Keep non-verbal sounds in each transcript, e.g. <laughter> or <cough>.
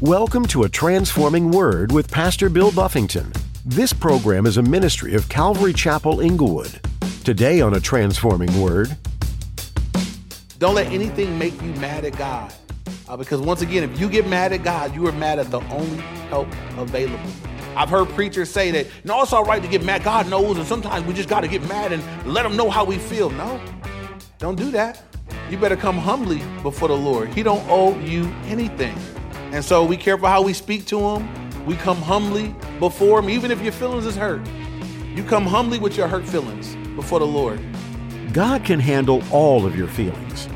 Welcome to a Transforming Word with Pastor Bill Buffington. This program is a ministry of Calvary Chapel Inglewood. Today on A Transforming Word, Don't let anything make you mad at God. Uh, because once again, if you get mad at God, you are mad at the only help available. I've heard preachers say that, no, it's all right to get mad. God knows, and sometimes we just got to get mad and let him know how we feel. No, don't do that. You better come humbly before the Lord. He don't owe you anything. And so we careful how we speak to him. We come humbly before him, even if your feelings is hurt. You come humbly with your hurt feelings before the Lord. God can handle all of your feelings.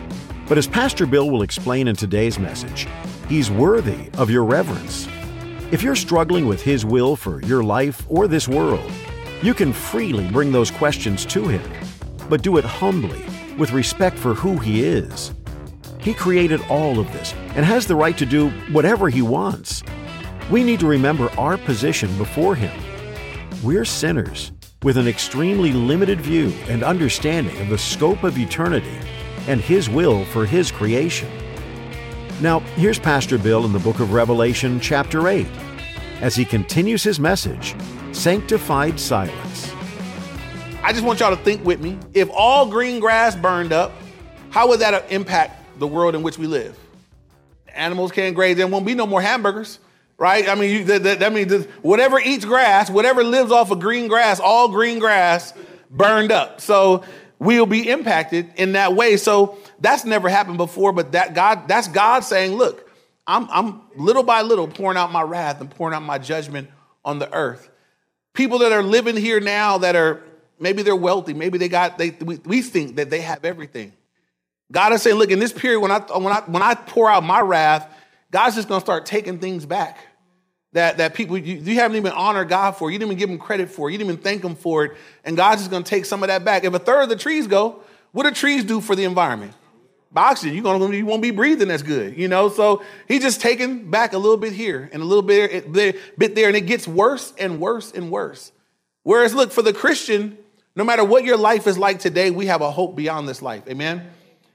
But as Pastor Bill will explain in today's message, He's worthy of your reverence. If you're struggling with His will for your life or this world, you can freely bring those questions to Him, but do it humbly, with respect for who He is. He created all of this and has the right to do whatever He wants. We need to remember our position before Him. We're sinners with an extremely limited view and understanding of the scope of eternity and His will for His creation. Now, here's Pastor Bill in the book of Revelation, chapter 8, as he continues his message Sanctified Silence. I just want y'all to think with me. If all green grass burned up, how would that impact the world in which we live? Animals can't graze. There won't be no more hamburgers, right? I mean, you, that, that, that means whatever eats grass, whatever lives off of green grass, all green grass burned up. So we'll be impacted in that way. So that's never happened before, but that God, that's God saying, look, I'm, I'm little by little pouring out my wrath and pouring out my judgment on the earth. People that are living here now that are maybe they're wealthy, maybe they got they we, we think that they have everything. God is saying, look, in this period when I when I when I pour out my wrath, God's just gonna start taking things back that, that people you, you, haven't even honored God for, you didn't even give him credit for, you didn't even thank him for it, and God's just gonna take some of that back. If a third of the trees go, what do trees do for the environment? Oxygen, you're gonna you won't be breathing as good, you know. So he's just taking back a little bit here and a little bit bit there, and it gets worse and worse and worse. Whereas, look, for the Christian, no matter what your life is like today, we have a hope beyond this life. Amen.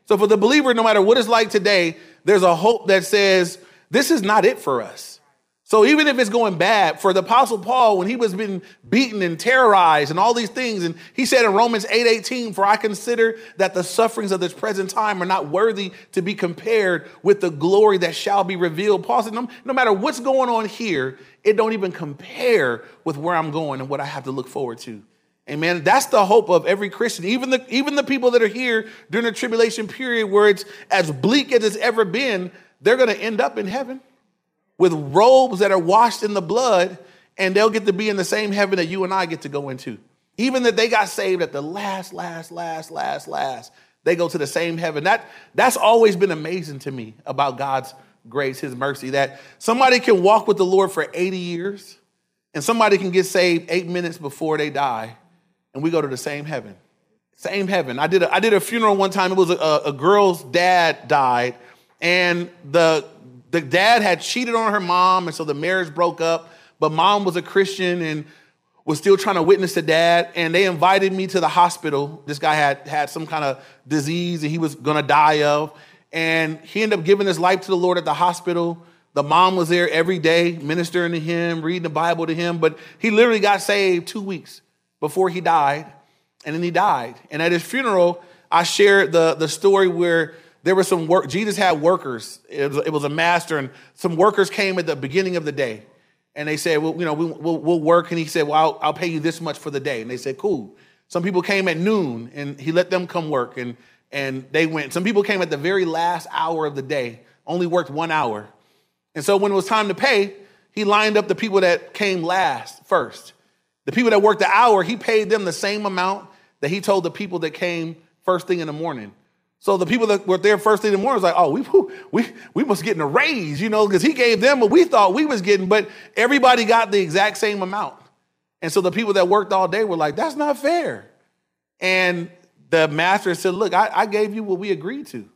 So for the believer, no matter what it's like today, there's a hope that says this is not it for us. So even if it's going bad for the apostle Paul, when he was being beaten and terrorized and all these things, and he said in Romans 8, 18, for I consider that the sufferings of this present time are not worthy to be compared with the glory that shall be revealed. Paul said, no, no matter what's going on here, it don't even compare with where I'm going and what I have to look forward to. Amen. That's the hope of every Christian. Even the, even the people that are here during the tribulation period where it's as bleak as it's ever been, they're going to end up in heaven with robes that are washed in the blood, and they'll get to be in the same heaven that you and I get to go into. Even that they got saved at the last, last, last, last, last, they go to the same heaven. That, that's always been amazing to me about God's grace, His mercy, that somebody can walk with the Lord for 80 years and somebody can get saved eight minutes before they die, and we go to the same heaven. Same heaven. I did a, I did a funeral one time. It was a, a girl's dad died, and the the dad had cheated on her mom, and so the marriage broke up. But mom was a Christian and was still trying to witness to dad. And they invited me to the hospital. This guy had had some kind of disease and he was gonna die of. And he ended up giving his life to the Lord at the hospital. The mom was there every day, ministering to him, reading the Bible to him. But he literally got saved two weeks before he died. And then he died. And at his funeral, I shared the, the story where there were some work, Jesus had workers. It was, it was, a master, and some workers came at the beginning of the day. And they said, well, you know, we, will we'll work. And he said, well, I'll, I'll pay you this much for the day. And they said, cool. Some people came at noon, and he let them come work, and, and they went. Some people came at the very last hour of the day, only worked one hour. And so when it was time to pay, he lined up the people that came last first. The people that worked the hour, he paid them the same amount that he told the people that came first thing in the morning. So the people that were there first thing in the morning was like, oh, we, we, we must get in a raise, you know, because he gave them what we thought we was getting, but everybody got the exact same amount. And so the people that worked all day were like, that's not fair. And the master said, look, I, I gave you what we agreed to.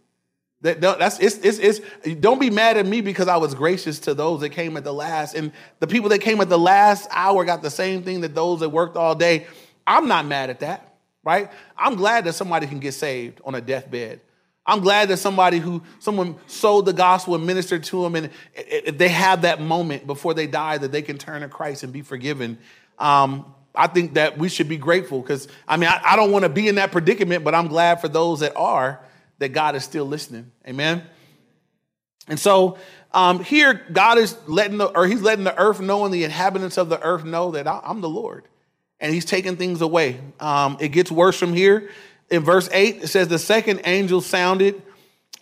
That, that's it's, it's, it's, don't be mad at me because I was gracious to those that came at the last. And the people that came at the last hour got the same thing that those that worked all day. I'm not mad at that right? I'm glad that somebody can get saved on a deathbed. I'm glad that somebody who someone sold the gospel and ministered to them, and if they have that moment before they die that they can turn to Christ and be forgiven. Um, I think that we should be grateful because I mean I, I don't want to be in that predicament, but I'm glad for those that are that God is still listening. Amen. And so um, here God is letting the or He's letting the earth know and the inhabitants of the earth know that I, am the Lord, and He's taking things away. Um, it gets worse from here. In verse eight, it says the second angel sounded,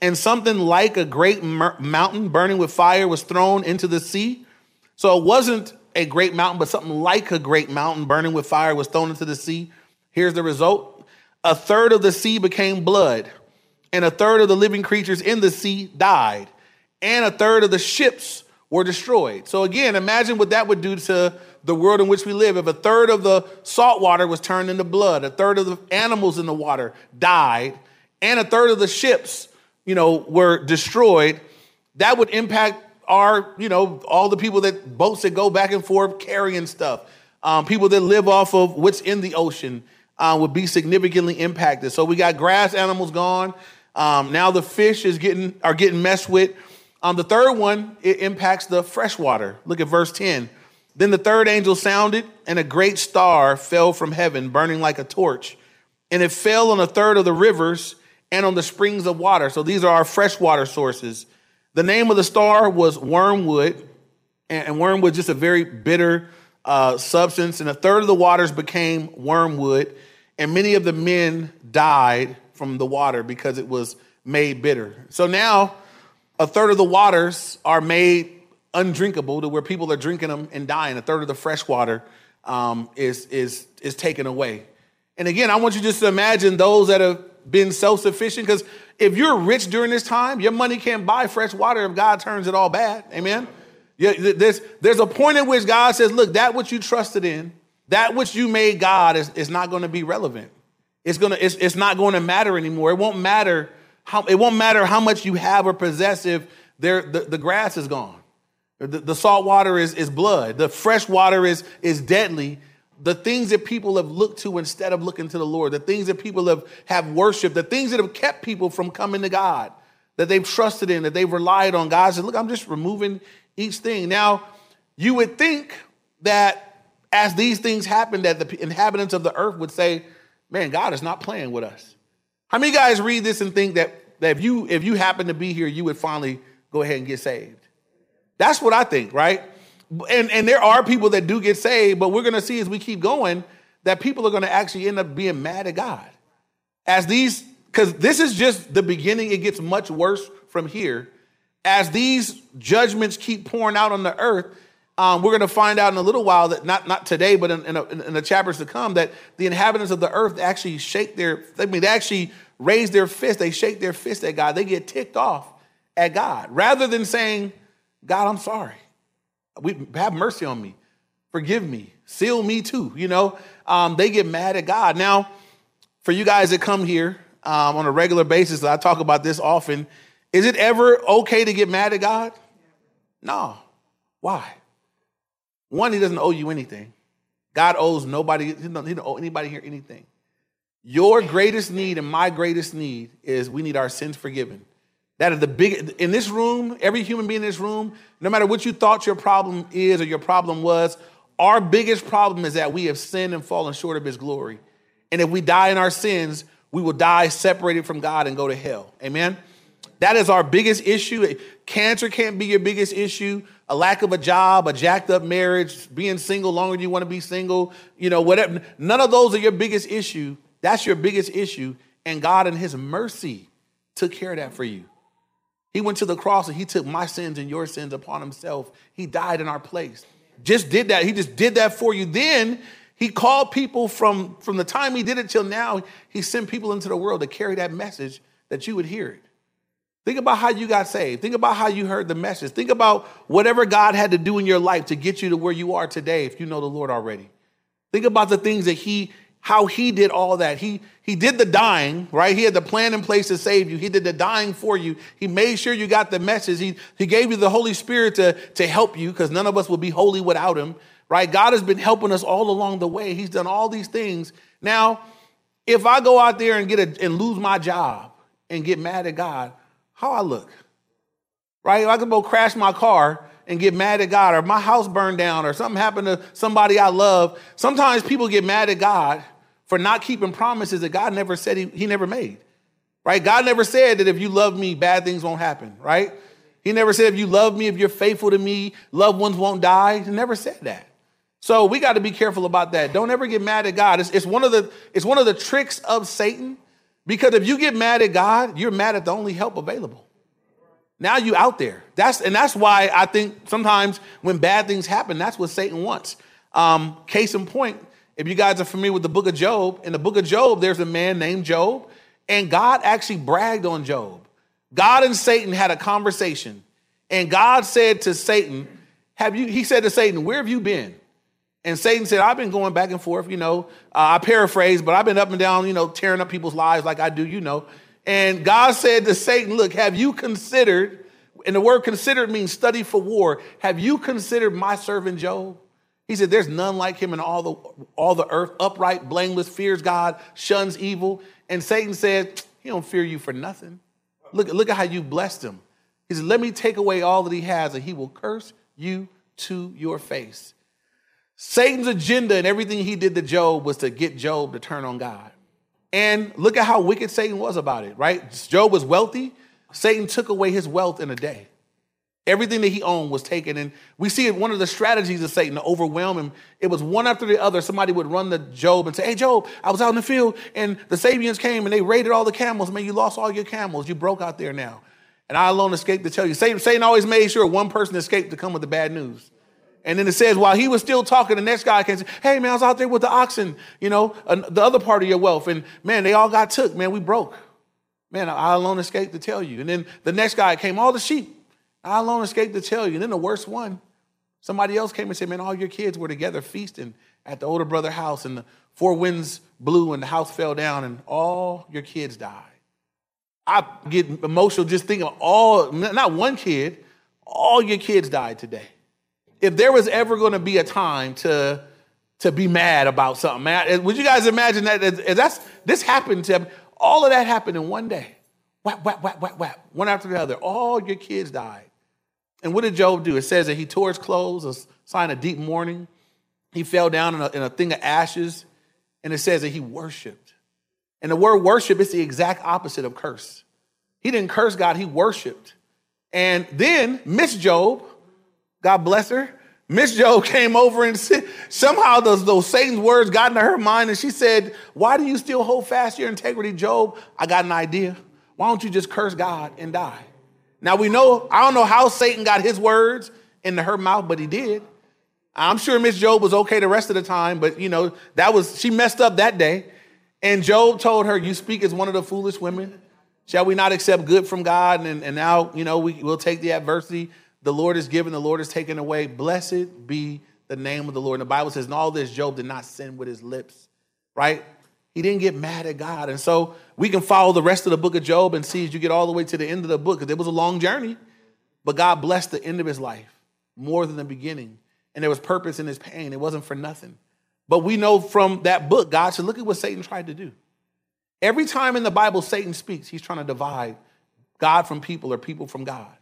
and something like a great mountain burning with fire was thrown into the sea. So it wasn't a great mountain, but something like a great mountain burning with fire was thrown into the sea. Here's the result a third of the sea became blood, and a third of the living creatures in the sea died, and a third of the ships were destroyed. So, again, imagine what that would do to the world in which we live. If a third of the salt water was turned into blood, a third of the animals in the water died, and a third of the ships, you know, were destroyed, that would impact are, you know, all the people that boats that go back and forth carrying stuff. Um, people that live off of what's in the ocean uh, would be significantly impacted. So we got grass animals gone. Um, now the fish is getting are getting messed with. Um, the third one it impacts the freshwater. Look at verse ten. Then the third angel sounded, and a great star fell from heaven, burning like a torch, and it fell on a third of the rivers and on the springs of water. So these are our freshwater sources. The name of the star was wormwood, and wormwood is just a very bitter uh, substance. And a third of the waters became wormwood, and many of the men died from the water because it was made bitter. So now a third of the waters are made undrinkable to where people are drinking them and dying. A third of the fresh water um, is, is, is taken away. And again, I want you just to imagine those that have been self sufficient because if you're rich during this time, your money can't buy fresh water if God turns it all bad. Amen. Yeah, there's, there's a point in which God says, look, that which you trusted in, that which you made God is, is not going to be relevant. It's gonna, it's, it's not going to matter anymore. It won't matter how it won't matter how much you have or possess if the, the grass is gone. The, the salt water is, is blood. The fresh water is, is deadly the things that people have looked to instead of looking to the Lord, the things that people have, have worshiped, the things that have kept people from coming to God, that they've trusted in, that they've relied on. God said, Look, I'm just removing each thing. Now, you would think that as these things happen, that the inhabitants of the earth would say, Man, God is not playing with us. How many guys read this and think that, that if you if you happen to be here, you would finally go ahead and get saved? That's what I think, right? and, and there are people that do get saved, but we're to see as we keep going that people are to actually end up being mad at God. As these, because this is just the beginning, it gets much worse from here. As these judgments keep pouring out on the earth, um, we're going to find out in a little while that not not today, but in, in, a, in, the chapters to come, that the inhabitants of the earth actually shake their. I mean, they actually raise their fist. They shake their fist at God. They get ticked off at God rather than saying, "God, I'm sorry." We have mercy on me, forgive me, seal me too. You know, um, they get mad at God. Now, for you guys that come here um, on a regular basis, I talk about this often. Is it ever okay to get mad at God? No. Why? One, He doesn't owe you anything. God owes nobody. He don't, he don't owe anybody here anything. Your greatest need and my greatest need is we need our sins forgiven. That is the big, in this room, every human being in this room, no matter what you thought your problem is or your problem was, our biggest problem is that we have sinned and fallen short of his glory. And if we die in our sins, we will die separated from God and go to hell. Amen? That is our biggest issue. Cancer can't be your biggest issue. A lack of a job, a jacked up marriage, being single longer than you want to be single, you know, whatever. None of those are your biggest issue. That's your biggest issue. And God, in His mercy, took care of that for you. He went to the cross and he took my sins and your sins upon himself. He died in our place. Just did that. He just did that for you. Then he called people from, from the time he did it till now, he sent people into the world to carry that message that you would hear it. Think about how you got saved. Think about how you heard the message. Think about whatever God had to do in your life to get you to where you are today if you know the Lord already. Think about the things that he how he did all that. He, he did the dying, right? He had the plan in place to save you. He did the dying for you. He made sure you got the message. He, he gave you the Holy Spirit to, to help you because none of us would be holy without him, right? God has been helping us all along the way. He's done all these things. Now, if I go out there and get a, and lose my job and get mad at God, how I look. Right? I could go crash my car and get mad at God, or my house burned down, or something happened to somebody I love. Sometimes people get mad at God for not keeping promises that God never said he, he never made. Right? God never said that if you love me, bad things won't happen, right? He never said if you love me, if you're faithful to me, loved ones won't die. He never said that. So we got to be careful about that. Don't ever get mad at God. It's, it's, one of the, it's one of the tricks of Satan because if you get mad at God, you're mad at the only help available. Now you out there. That's and that's why I think sometimes when bad things happen, that's what Satan wants. Um, case in point, if you guys are familiar with the book of Job, in the book of Job, there's a man named Job, and God actually bragged on Job. God and Satan had a conversation, and God said to Satan, "Have you?" He said to Satan, "Where have you been?" And Satan said, I've been going back and forth, you know. Uh, I paraphrase, but I've been up and down, you know, tearing up people's lives like I do, you know. And God said to Satan, Look, have you considered, and the word considered means study for war, have you considered my servant Job? He said, There's none like him in all the, all the earth, upright, blameless, fears God, shuns evil. And Satan said, He don't fear you for nothing. Look, look at how you blessed him. He said, Let me take away all that he has, and he will curse you to your face. Satan's agenda and everything he did to Job was to get Job to turn on God. And look at how wicked Satan was about it, right? Job was wealthy. Satan took away his wealth in a day. Everything that he owned was taken. And we see it, one of the strategies of Satan to overwhelm him. It was one after the other. Somebody would run to Job and say, Hey, Job, I was out in the field and the Sabeans came and they raided all the camels. Man, you lost all your camels. You broke out there now. And I alone escaped to tell you. Satan, Satan always made sure one person escaped to come with the bad news. And then it says, while he was still talking, the next guy came and say, Hey, man, I was out there with the oxen, you know, the other part of your wealth. And man, they all got took. Man, we broke. Man, I alone escaped to tell you. And then the next guy came, All the sheep. I alone escaped to tell you. And then the worst one, somebody else came and said, Man, all your kids were together feasting at the older brother house, and the four winds blew, and the house fell down, and all your kids died. I get emotional just thinking of all, not one kid, all your kids died today if there was ever going to be a time to to be mad about something, man, eh, would you guys imagine that? That's this happened to all of that happened in one day. Whap, whap, whap, whap, whap, one after the other. All your kids died. And what did Job do? It says that he tore his clothes, a sign of deep mourning. He fell down in a, in a thing of ashes, and it says that he worshiped. And the word worship is the exact opposite of curse. He didn't curse God, he worshiped. And then Miss Job, God bless her. Miss Job <laughs> came over and said, somehow those, those Satan's words got into her mind, and she said, Why do you still hold fast your integrity, Job? I got an idea. Why don't you just curse God and die? Now we know, I don't know how Satan got his words into her mouth, but he did. I'm sure Miss Job was okay the rest of the time, but you know, that was she messed up that day. And Job told her, You speak as one of the foolish women. Shall we not accept good from God? And, and now, you know, we, we'll take the adversity the Lord is given, the Lord is taken away. Blessed be the name of the Lord. And the Bible says, in all this, Job did not sin with his lips, right? He didn't get mad at God. And so we can follow the rest of the book of Job and see as you get all the way to the end of the book, because it was a long journey. But God blessed the end of his life more than the beginning. And there was purpose in his pain. It wasn't for nothing. But we know from that book, God said, look at what Satan tried to do. Every time in the Bible Satan speaks, he's trying to divide God from people or people from God.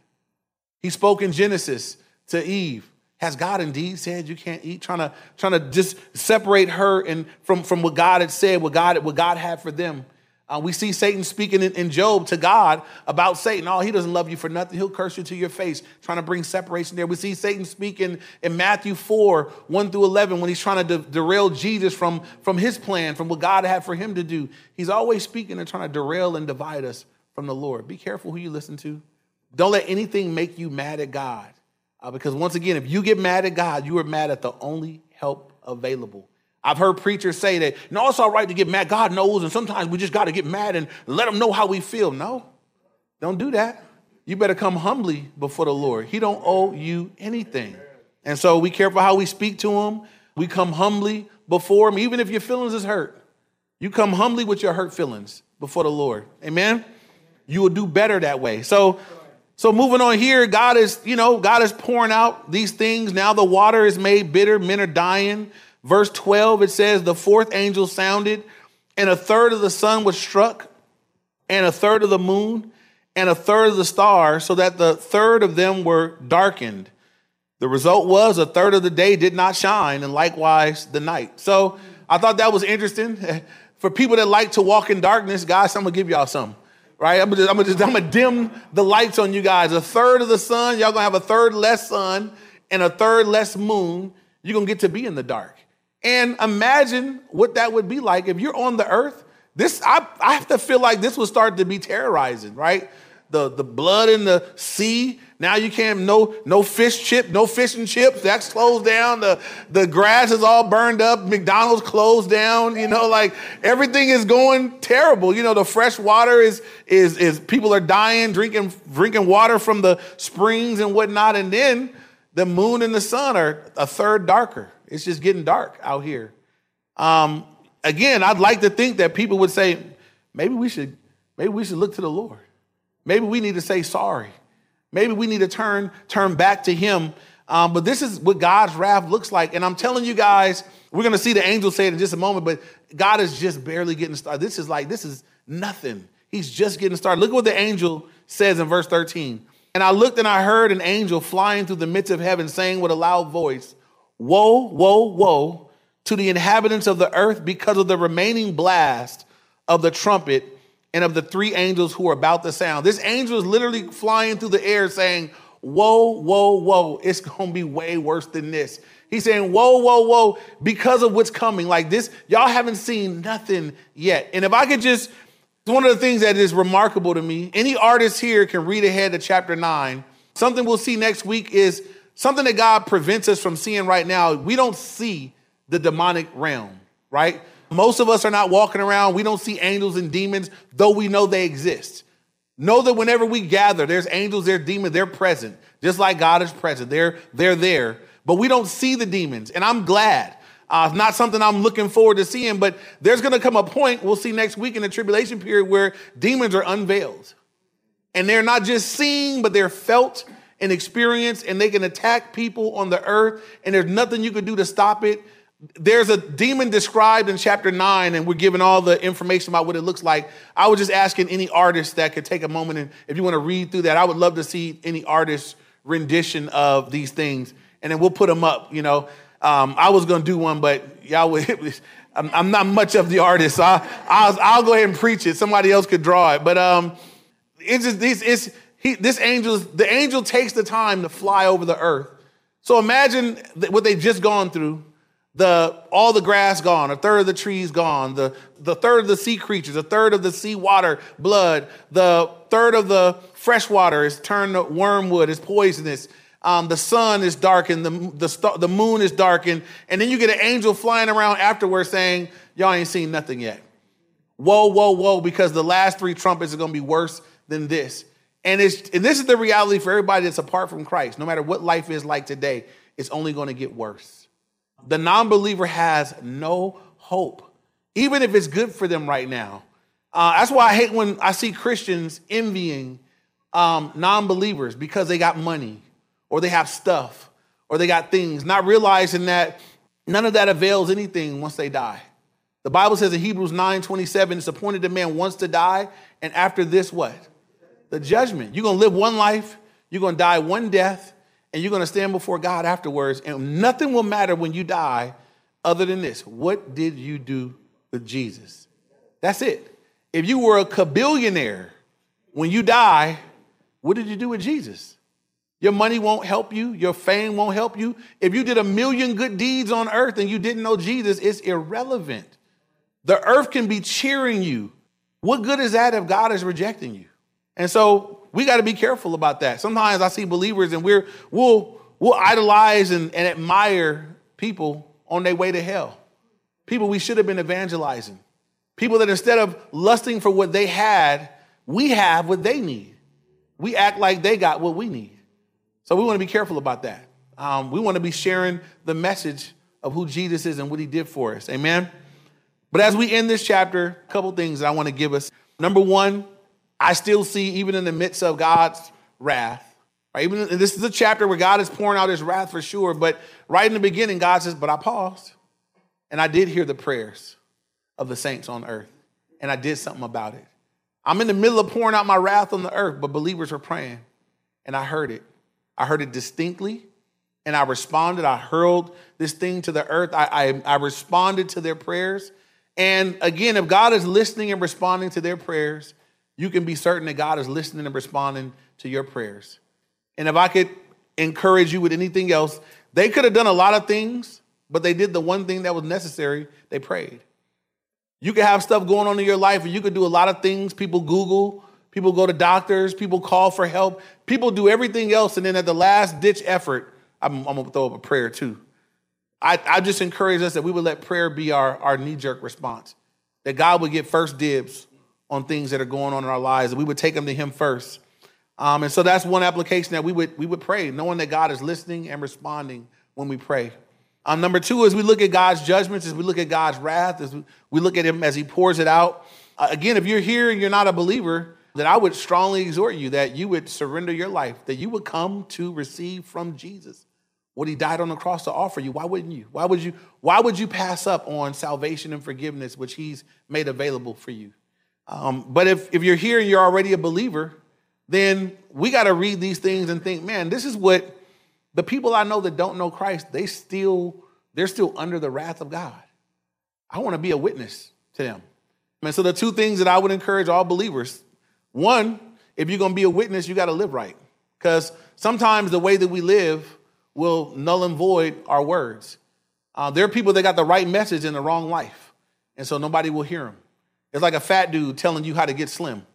He spoke in Genesis to Eve. Has God indeed said you can't eat? Trying to, trying to just separate her and from, from what God had said, what God, what God had for them. Uh, we see Satan speaking in, in, Job to God about Satan. Oh, he doesn't love you for nothing. He'll curse you to your face, trying to bring separation there. We see Satan speaking in Matthew 4, 1 through 11, when he's trying to de- derail Jesus from, from his plan, from what God had for him to do. He's always speaking and trying to derail and divide us from the Lord. Be careful who you listen to. Don't let anything make you mad at God. Uh, because once again, if you get mad at God, you are mad at the only help available. I've heard preachers say that, no, it's all right to get mad. God knows, and sometimes we just got to get mad and let him know how we feel. No, don't do that. You better come humbly before the Lord. He don't owe you anything. And so be careful how we speak to him. We come humbly before him, even if your feelings is hurt. You come humbly with your hurt feelings before the Lord. Amen? You will do better that way. So so moving on here, God is, you know, God is pouring out these things. Now the water is made bitter, men are dying. Verse 12, it says, the fourth angel sounded, and a third of the sun was struck, and a third of the moon, and a third of the stars, so that the third of them were darkened. The result was a third of the day did not shine, and likewise the night. So I thought that was interesting. <laughs> For people that like to walk in darkness, guys, I'm gonna give y'all some. Right? I'm gonna, just, I'm, gonna <laughs> dim the lights on you guys. A third of the sun, y'all gonna have a third less sun and a third less moon. You're gonna get to be in the dark. And imagine what that would be like if you're on the earth. This I, I have to feel like this would start to be terrorizing, right? The, the blood in the sea now you can't no no fish chip, no fish and chips. That's closed down. The the grass is all burned up. McDonald's closed down. You know, like everything is going terrible. You know, the fresh water is is is people are dying, drinking drinking water from the springs and whatnot. And then the moon and the sun are a third darker. It's just getting dark out here. Um, again, I'd like to think that people would say, maybe we should maybe we should look to the Lord. Maybe we need to say sorry. Maybe we need to turn turn back to Him. Um, but this is what God's wrath looks like. And I'm telling you guys, we're going to see the angel say it in just a moment, but God is just barely getting started. This is like, this is nothing. He's just getting started. Look what the angel says in verse 13. And I looked and I heard an angel flying through the midst of heaven saying with a loud voice, Woe, woe, woe to the inhabitants of the earth because of the remaining blast of the trumpet and of the three angels who are about to sound. This angel is literally flying through the air saying, Whoa, whoa, whoa, it's gonna be way worse than this. He's saying, Whoa, whoa, whoa, because of what's coming. Like this, y'all haven't seen nothing yet. And if I could just, it's one of the things that is remarkable to me, any artist here can read ahead to chapter nine. Something we'll see next week is something that God prevents us from seeing right now. We don't see the demonic realm, right? Most of us are not walking around. We don't see angels and demons, though we know they exist. Know that whenever we gather, there's angels, there's demons, they're present, just like God is present. They're, they're there, but we don't see the demons. And I'm glad. Uh, it's not something I'm looking forward to seeing, but there's going to come a point, we'll see next week in the tribulation period, where demons are unveiled. And they're not just seen, but they're felt and experienced, and they can attack people on the earth, and there's nothing you can do to stop it there's a demon described in chapter 9 and we're given all the information about what it looks like. I was just asking any artist that could take a moment and if you want to read through that i would love to see any artist rendition of these things and then we'll put them up you know? Um, i was going to do one but y'all would <laughs> I'm, I'm, not much of the artist so I, I'll, I'll, go ahead and preach it. Somebody else could draw it but um, it's just it's, it's he, this angel the angel takes the time to fly over the earth. So imagine what they've just gone through the all the grass gone, a third of the trees gone, the, the third of the sea creatures, a third of the sea water, blood, the third of the fresh water is turned to wormwood, is poisonous. Um, the sun is darkened, the, the, the moon is darkened, and then you get an angel flying around afterwards saying, Y'all ain't seen nothing yet. Whoa, whoa, whoa, because the last three trumpets are gonna be worse than this. And, it's, and this is the reality for everybody that's apart from Christ. No matter what life is like today, it's only gonna get worse the non believer has no hope, even if it's good for them right now. Uh, that's why I hate when I see Christians envying um, non believers because they got money or they have stuff or they got things, not realizing that none of that avails anything once they die. The Bible says in Hebrews 9 27, it's appointed a man once to die, and after this, what? The judgment. You're gonna live one life, you're gonna die one death, and you're going to stand before God afterwards, and nothing will matter when you die other than this. What did you do with Jesus? That's it. If you were a kabillionaire, when you die, what did you do with Jesus? Your money won't help you. Your fame won't help you. If you did a million good deeds on earth and you didn't know Jesus, it's irrelevant. The earth can be cheering you. What good is that if God is rejecting you? And so we got to be careful about that. Sometimes I see believers and we're we'll we'll idolize and, and admire people on their way to hell. People we should have been evangelizing. People that instead of lusting for what they had, we have what they need. We act like they got what we need. So we want to be careful about that. Um, we want to be sharing the message of who Jesus is and what he did for us. Amen. But as we end this chapter, a couple things that I want to give us. Number one, I still see, even in the midst of God's wrath, right? Even this is a chapter where God is pouring out his wrath for sure, but right in the beginning, God says, But I paused and I did hear the prayers of the saints on earth, and I did something about it. I'm in the middle of pouring out my wrath on the earth, but believers were praying. And I heard it. I heard it distinctly. And I responded. I hurled this thing to the earth. I, I, I responded to their prayers. And again, if God is listening and responding to their prayers, you can be certain that God is listening and responding to your prayers. And if I could encourage you with anything else, they could have done a lot of things, but they did the one thing that was necessary they prayed. You could have stuff going on in your life, and you could do a lot of things. People Google, people go to doctors, people call for help, people do everything else. And then at the last ditch effort, I'm, I'm gonna throw up a prayer too. I, I just encourage us that we would let prayer be our, our knee jerk response, that God would get first dibs on things that are going on in our lives, that we would take them to Him first. Um, and so that's one application that we would, we would pray, knowing that God is listening and responding when we pray. Um, number two is we look at God's judgments, as we look at God's wrath, as we look at Him as He pours it out. Uh, again, if you're here and you're not a believer, then I would strongly exhort you that you would surrender your life, that you would come to receive from Jesus what He died on the cross to offer you. Why wouldn't you? Why would you? Why would you pass up on salvation and forgiveness, which He's made available for you? Um, but if if you're here and you're already a believer, then we got to read these things and think, man, this is what the people I know that don't know Christ, they still, they're still under the wrath of God. I want to be a witness to them. And so the two things that I would encourage all believers, one, if you're going to be a witness, you got to live right. Because sometimes the way that we live will null and void our words. Uh, there are people that got the right message in the wrong life. And so nobody will hear them. It's like a fat dude telling you how to get slim,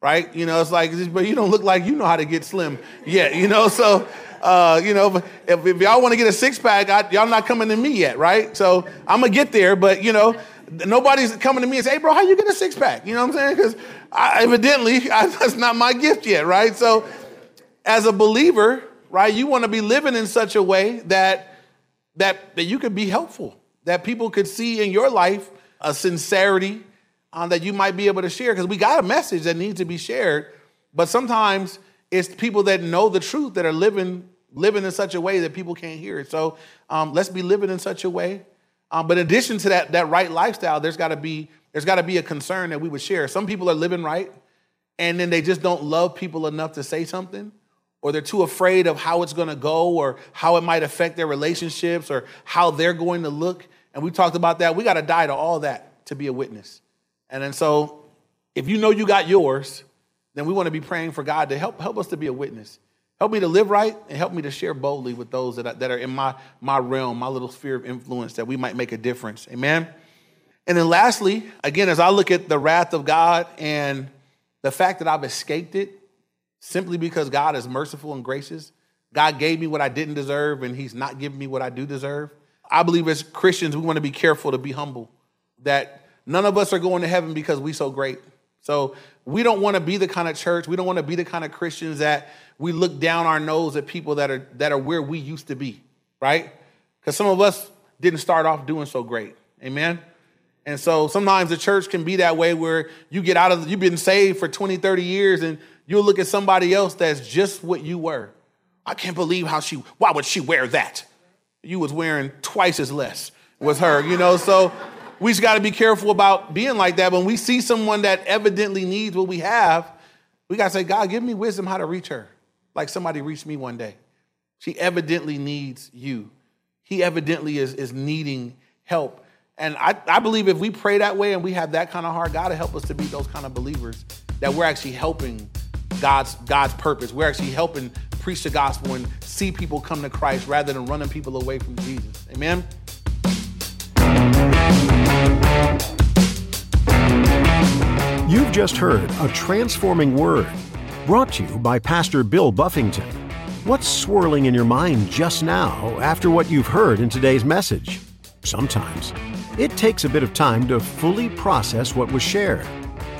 right? You know, it's like, but you don't look like you know how to get slim yet, you know? So uh, you know, if, if y'all want to get a six pack, I, y'all not coming to me yet, right? So I'm gonna get there, but you know, nobody's coming to me and say, "Hey, bro, how you get a six pack?" You know what I'm saying? Because evidently <laughs> I, that's not my gift yet, right? So, as a believer, right, you want to be living in such a way that that that you could be helpful, that people could see in your life a sincerity um, that you might be able to share. Because we got a message that needs to be shared, but sometimes it's people that know the truth that are living living in such a way that people can't hear it. So um, let's be living in such a way. Um, but in addition to that, that right lifestyle, there's got to be there's got to be a concern that we would share. Some people are living right, and then they just don't love people enough to say something, or they're too afraid of how it's going to go, or how it might affect their relationships, or how they're going to look. And we talked about that. We got to die to all that to be a witness. And then so, if you know you got yours, then we want to be praying for God to help help us to be a witness. Help me to live right and help me to share boldly with those that that are in my, my realm, my little sphere of influence, that we might make a difference. Amen. And then lastly, again, as I look at the wrath of God and the fact that I've escaped it simply because God is merciful and gracious, God gave me what I didn't deserve and He's not giving me what I do deserve. I believe as Christians, we want to be careful to be humble, that none of us are going to heaven because we so great. So we don't want to be the kind of church, we don't want to be the kind of Christians that we look down our nose at people that are that are where we used to be, right? Because some of us didn't start off doing so great. Amen. And so sometimes the church can be that way where you get out of you've been saved for 20, 30 years and you'll look at somebody else that's just what you were. I can't believe how she why would she wear that? You was wearing twice as less was her, you know. So we just got to be careful about being like that. When we see someone that evidently needs what we have, we got to say, God, give me wisdom how to reach her like somebody reached me one day. She evidently needs you. He evidently is, is needing help. And I, I believe if we pray that way and we have that kind of heart, God will help us to be those kind of believers that we're actually helping God's God's purpose. We're actually helping preach the gospel and see people come to Christ rather than running people away from Jesus. Amen. You've just heard a transforming word Brought to you by Pastor Bill Buffington. What's swirling in your mind just now after what you've heard in today's message? Sometimes it takes a bit of time to fully process what was shared.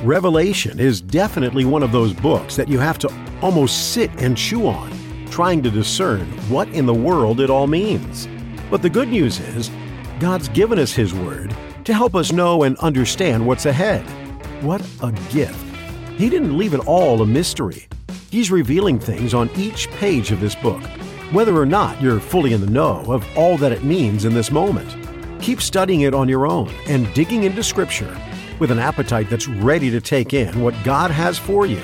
Revelation is definitely one of those books that you have to almost sit and chew on, trying to discern what in the world it all means. But the good news is, God's given us His Word to help us know and understand what's ahead. What a gift! He didn't leave it all a mystery. He's revealing things on each page of this book, whether or not you're fully in the know of all that it means in this moment. Keep studying it on your own and digging into Scripture. with an appetite that's ready to take in what God has for you.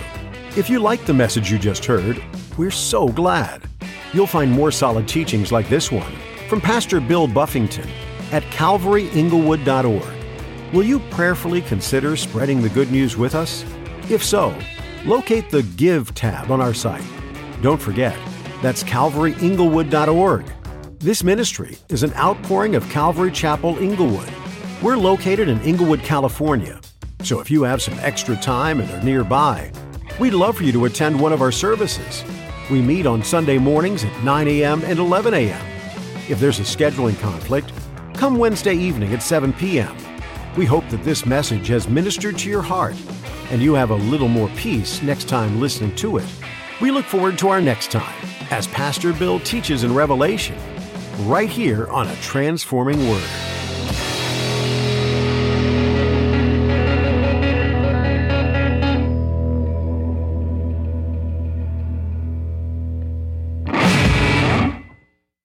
If you like the message you just heard, we're so glad. You'll find more solid teachings like this one from Pastor Bill Buffington at calvaryinglewood.org. Will you prayerfully consider spreading the good news with us? If so, locate the Give tab on our site. Don't forget, that's calvaryinglewood.org. This ministry is an outpouring of Calvary Chapel Inglewood. We're located in Inglewood, California. So if you have some extra time and are nearby, we'd love for you to attend one of our services. We meet on Sunday mornings at 9 a.m. and 11 a.m. If there's a scheduling conflict, come Wednesday evening at 7 p.m. We hope that this message has ministered to your heart and you have a little more peace next time listening to it. We look forward to our next time as Pastor Bill teaches in Revelation, right here on A Transforming Word.